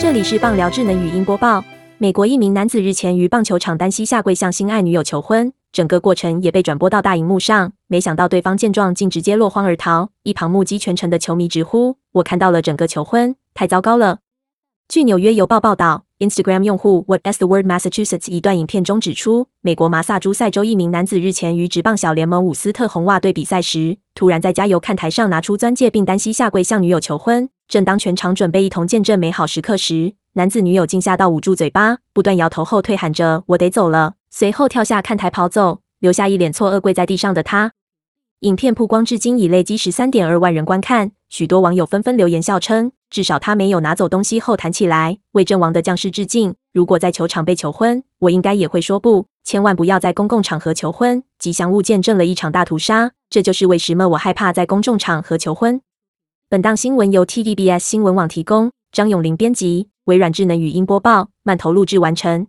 这里是棒聊智能语音播报。美国一名男子日前于棒球场单膝下跪向心爱女友求婚，整个过程也被转播到大荧幕上。没想到对方见状竟直接落荒而逃，一旁目击全程的球迷直呼：“我看到了整个求婚，太糟糕了。”据纽约邮报报道，Instagram 用户 What as the word Massachusetts 一段影片中指出，美国马萨诸塞州一名男子日前于职棒小联盟伍斯特红袜队比赛时，突然在加油看台上拿出钻戒，并单膝下跪向女友求婚。正当全场准备一同见证美好时刻时，男子女友竟吓到捂住嘴巴，不断摇头后退，喊着“我得走了”，随后跳下看台跑走，留下一脸错愕跪在地上的他。影片曝光至今已累积十三点二万人观看，许多网友纷纷留言笑称：“至少他没有拿走东西后弹起来，为阵亡的将士致敬。如果在球场被求婚，我应该也会说不，千万不要在公共场合求婚。吉祥物见证了一场大屠杀，这就是为什么我害怕在公众场合求婚。”本档新闻由 TVBS 新闻网提供，张永林编辑，微软智能语音播报，慢投录制完成。